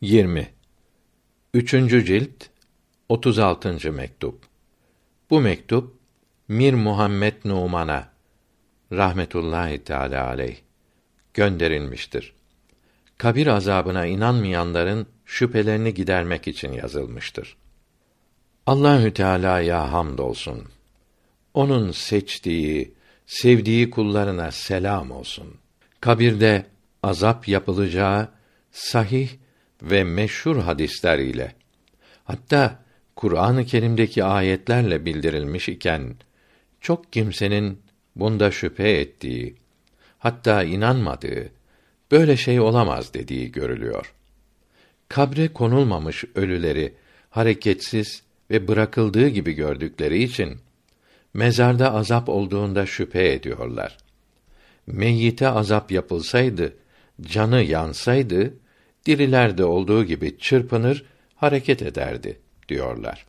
20. Üçüncü cilt 36. mektup. Bu mektup Mir Muhammed Numan'a rahmetullahi teala aleyh gönderilmiştir. Kabir azabına inanmayanların şüphelerini gidermek için yazılmıştır. Allahü Teala'ya hamdolsun. Onun seçtiği, sevdiği kullarına selam olsun. Kabirde azap yapılacağı sahih ve meşhur hadisler ile hatta Kur'an-ı Kerim'deki ayetlerle bildirilmiş iken çok kimsenin bunda şüphe ettiği hatta inanmadığı böyle şey olamaz dediği görülüyor. Kabre konulmamış ölüleri hareketsiz ve bırakıldığı gibi gördükleri için mezarda azap olduğunda şüphe ediyorlar. Meyyite azap yapılsaydı, canı yansaydı, dirilerde olduğu gibi çırpınır, hareket ederdi diyorlar.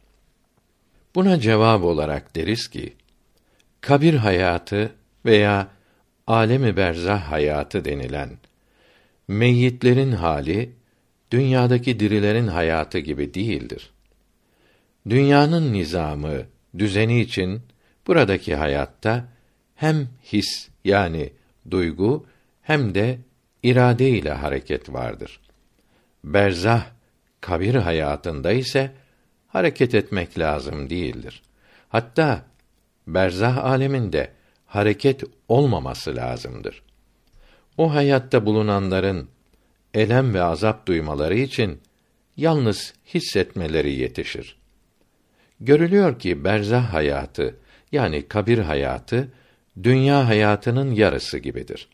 Buna cevap olarak deriz ki, kabir hayatı veya alemi berzah hayatı denilen meyyitlerin hali dünyadaki dirilerin hayatı gibi değildir. Dünyanın nizamı, düzeni için buradaki hayatta hem his yani duygu hem de irade ile hareket vardır. Berzah kabir hayatında ise hareket etmek lazım değildir. Hatta berzah aleminde hareket olmaması lazımdır. O hayatta bulunanların elem ve azap duymaları için yalnız hissetmeleri yetişir. Görülüyor ki berzah hayatı yani kabir hayatı dünya hayatının yarısı gibidir.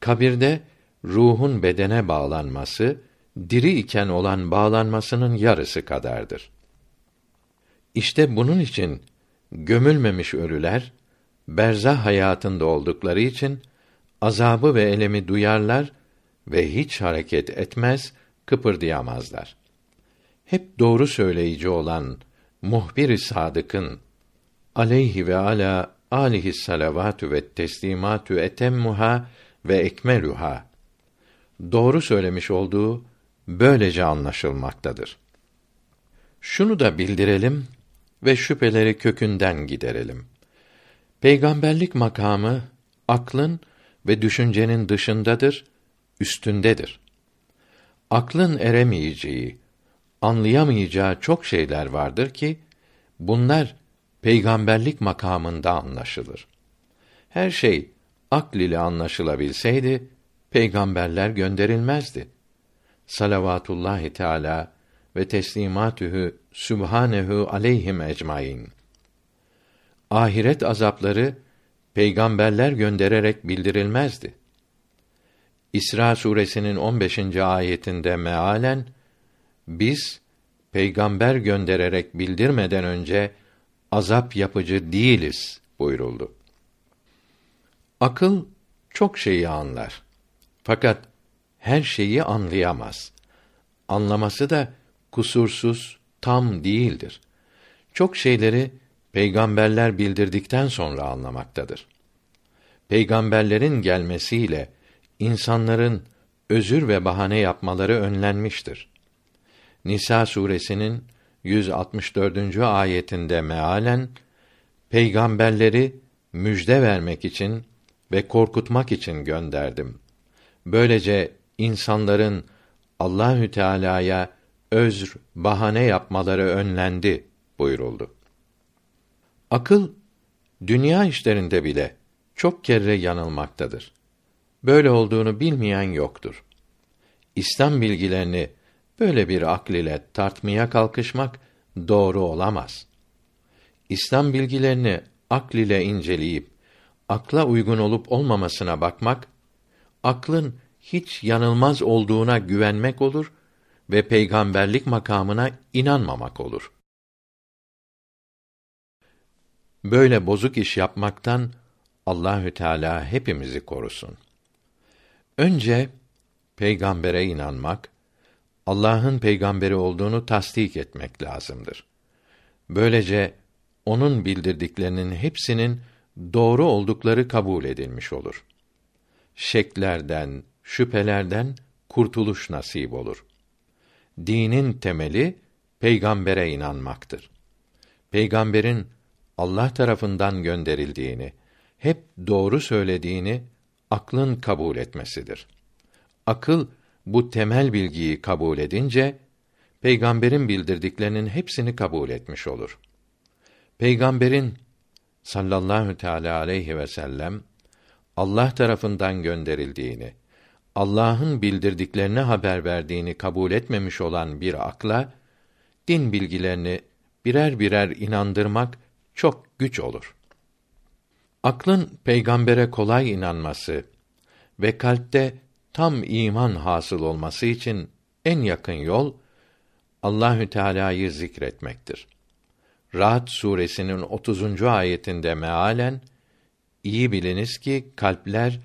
Kabirde ruhun bedene bağlanması diri iken olan bağlanmasının yarısı kadardır. İşte bunun için gömülmemiş ölüler berzah hayatında oldukları için azabı ve elemi duyarlar ve hiç hareket etmez, kıpırdayamazlar. Hep doğru söyleyici olan muhbir-i sadıkın aleyhi ve ala alihi salavatü ve teslimatü etemmuha ve ekmeluha doğru söylemiş olduğu böylece anlaşılmaktadır. Şunu da bildirelim ve şüpheleri kökünden giderelim. Peygamberlik makamı aklın ve düşüncenin dışındadır, üstündedir. Aklın eremeyeceği, anlayamayacağı çok şeyler vardır ki bunlar peygamberlik makamında anlaşılır. Her şey akl ile anlaşılabilseydi peygamberler gönderilmezdi. Salavatullahi Teala ve teslimatühü sübhanehu aleyhim ecmaîn. Ahiret azapları peygamberler göndererek bildirilmezdi. İsra suresinin 15. ayetinde mealen biz peygamber göndererek bildirmeden önce azap yapıcı değiliz buyuruldu. Akıl çok şeyi anlar. Fakat her şeyi anlayamaz. Anlaması da kusursuz, tam değildir. Çok şeyleri peygamberler bildirdikten sonra anlamaktadır. Peygamberlerin gelmesiyle insanların özür ve bahane yapmaları önlenmiştir. Nisa suresinin 164. ayetinde mealen peygamberleri müjde vermek için ve korkutmak için gönderdim. Böylece insanların Allahü Teala'ya özr, bahane yapmaları önlendi buyuruldu. Akıl dünya işlerinde bile çok kere yanılmaktadır. Böyle olduğunu bilmeyen yoktur. İslam bilgilerini böyle bir akl ile tartmaya kalkışmak doğru olamaz. İslam bilgilerini akl ile inceleyip akla uygun olup olmamasına bakmak aklın hiç yanılmaz olduğuna güvenmek olur ve peygamberlik makamına inanmamak olur. Böyle bozuk iş yapmaktan Allahü Teala hepimizi korusun. Önce peygambere inanmak, Allah'ın peygamberi olduğunu tasdik etmek lazımdır. Böylece onun bildirdiklerinin hepsinin doğru oldukları kabul edilmiş olur. Şeklerden, şüphelerden kurtuluş nasip olur. dinin temeli peygambere inanmaktır. Peygamberin Allah tarafından gönderildiğini, hep doğru söylediğini aklın kabul etmesidir. Akıl bu temel bilgiyi kabul edince peygamberin bildirdiklerinin hepsini kabul etmiş olur. Peygamberin sallallahu teala aleyhi ve sellem Allah tarafından gönderildiğini, Allah'ın bildirdiklerini haber verdiğini kabul etmemiş olan bir akla din bilgilerini birer birer inandırmak çok güç olur. Aklın peygambere kolay inanması ve kalpte tam iman hasıl olması için en yakın yol Allahü Teala'yı zikretmektir. Rahat suresinin 30. ayetinde mealen iyi biliniz ki kalpler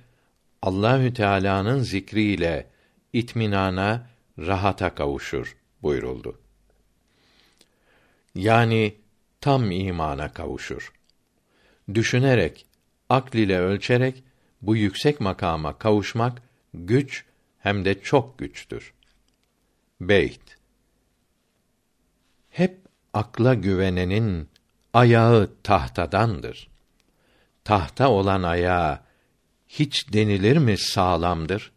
Allahü Teala'nın zikriyle itminana, rahata kavuşur buyuruldu. Yani tam imana kavuşur. Düşünerek, akl ile ölçerek bu yüksek makama kavuşmak güç hem de çok güçtür. Beyt Hep akla güvenenin ayağı tahtadandır. Tahta olan ayağı hiç denilir mi sağlamdır?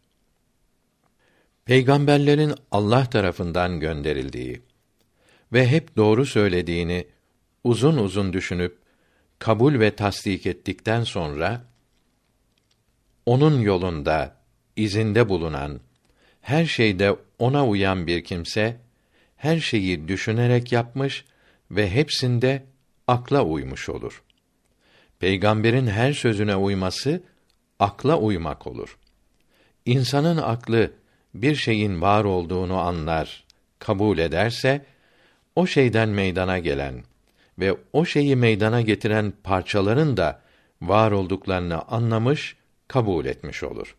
Peygamberlerin Allah tarafından gönderildiği ve hep doğru söylediğini uzun uzun düşünüp kabul ve tasdik ettikten sonra onun yolunda izinde bulunan her şeyde ona uyan bir kimse her şeyi düşünerek yapmış ve hepsinde akla uymuş olur. Peygamberin her sözüne uyması akla uymak olur. İnsanın aklı bir şeyin var olduğunu anlar, kabul ederse o şeyden meydana gelen ve o şeyi meydana getiren parçaların da var olduklarını anlamış, kabul etmiş olur.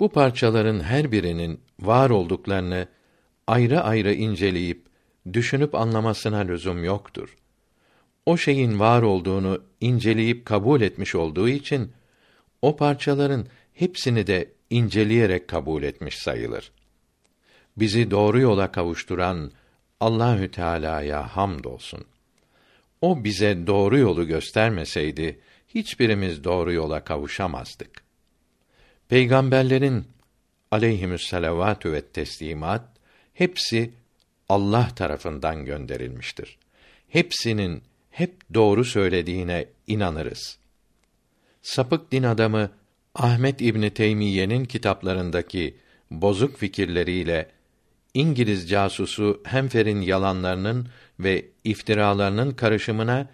Bu parçaların her birinin var olduklarını ayrı ayrı inceleyip düşünüp anlamasına lüzum yoktur. O şeyin var olduğunu inceleyip kabul etmiş olduğu için o parçaların hepsini de inceleyerek kabul etmiş sayılır. Bizi doğru yola kavuşturan Allahü Teala'ya hamdolsun. O bize doğru yolu göstermeseydi hiçbirimiz doğru yola kavuşamazdık. Peygamberlerin aleyhimüsselavatü ve teslimat hepsi Allah tarafından gönderilmiştir. Hepsinin hep doğru söylediğine inanırız. Sapık din adamı Ahmet İbni Teymiye'nin kitaplarındaki bozuk fikirleriyle İngiliz casusu Hemfer'in yalanlarının ve iftiralarının karışımına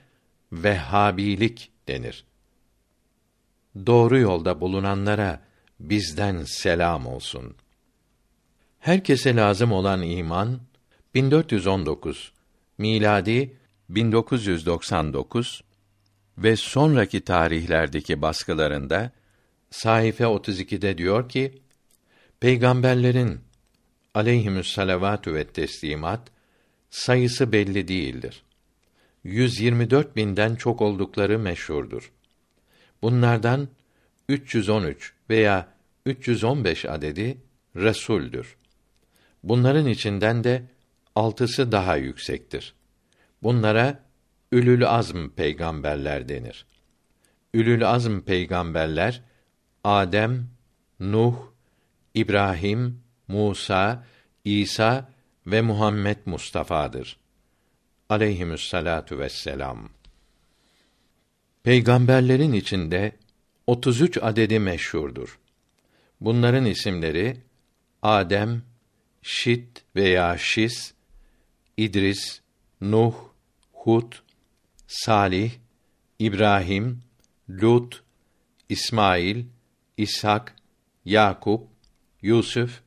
Vehhabilik denir. Doğru yolda bulunanlara bizden selam olsun. Herkese lazım olan iman 1419 miladi 1999 ve sonraki tarihlerdeki baskılarında sayfa 32'de diyor ki peygamberlerin aleyhimüs salavatü ve teslimat sayısı belli değildir. 124 binden çok oldukları meşhurdur. Bunlardan 313 veya 315 adedi resuldür. Bunların içinden de altısı daha yüksektir. Bunlara ülül azm peygamberler denir. Ülül azm peygamberler Adem, Nuh, İbrahim, Musa, İsa ve Muhammed Mustafa'dır. Aleyhimüssalatu vesselam. Peygamberlerin içinde 33 adedi meşhurdur. Bunların isimleri Adem, Şit veya Şis, İdris, Nuh, Hud, Salih, İbrahim, Lut, İsmail, İshak, Yakup, Yusuf,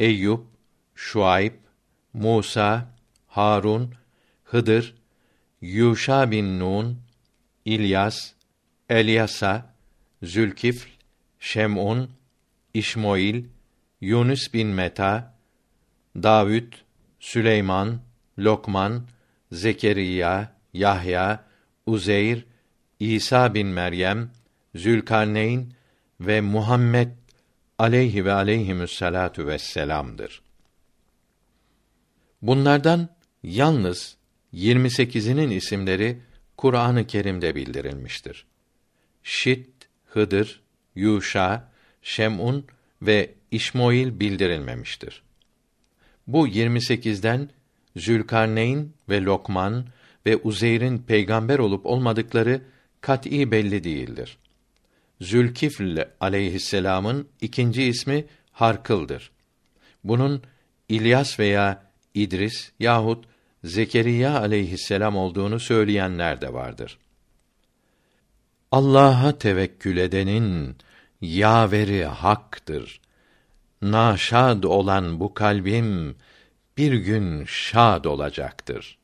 Eyüp, Şuayb, Musa, Harun, Hıdır, Yuşa bin Nun, İlyas, Elyasa, Zülkifl, Şem'un, İşmoil, Yunus bin Meta, Davud, Süleyman, Lokman, Zekeriya, Yahya, Uzeyr, İsa bin Meryem, Zülkarneyn ve Muhammed aleyhi ve aleyhimüsselatu vesselam'dır. Bunlardan yalnız 28'inin isimleri Kur'an-ı Kerim'de bildirilmiştir. Şit, Hıdır, Yuşa, Şem'un ve İşmoil bildirilmemiştir. Bu 28'den Zülkarneyn ve Lokman ve Uzeyr'in peygamber olup olmadıkları kat'î belli değildir. Zülkifl aleyhisselam'ın ikinci ismi Harkıl'dır. Bunun İlyas veya İdris yahut Zekeriya aleyhisselam olduğunu söyleyenler de vardır. Allah'a tevekkül edenin yaveri haktır. Naşad olan bu kalbim bir gün şad olacaktır.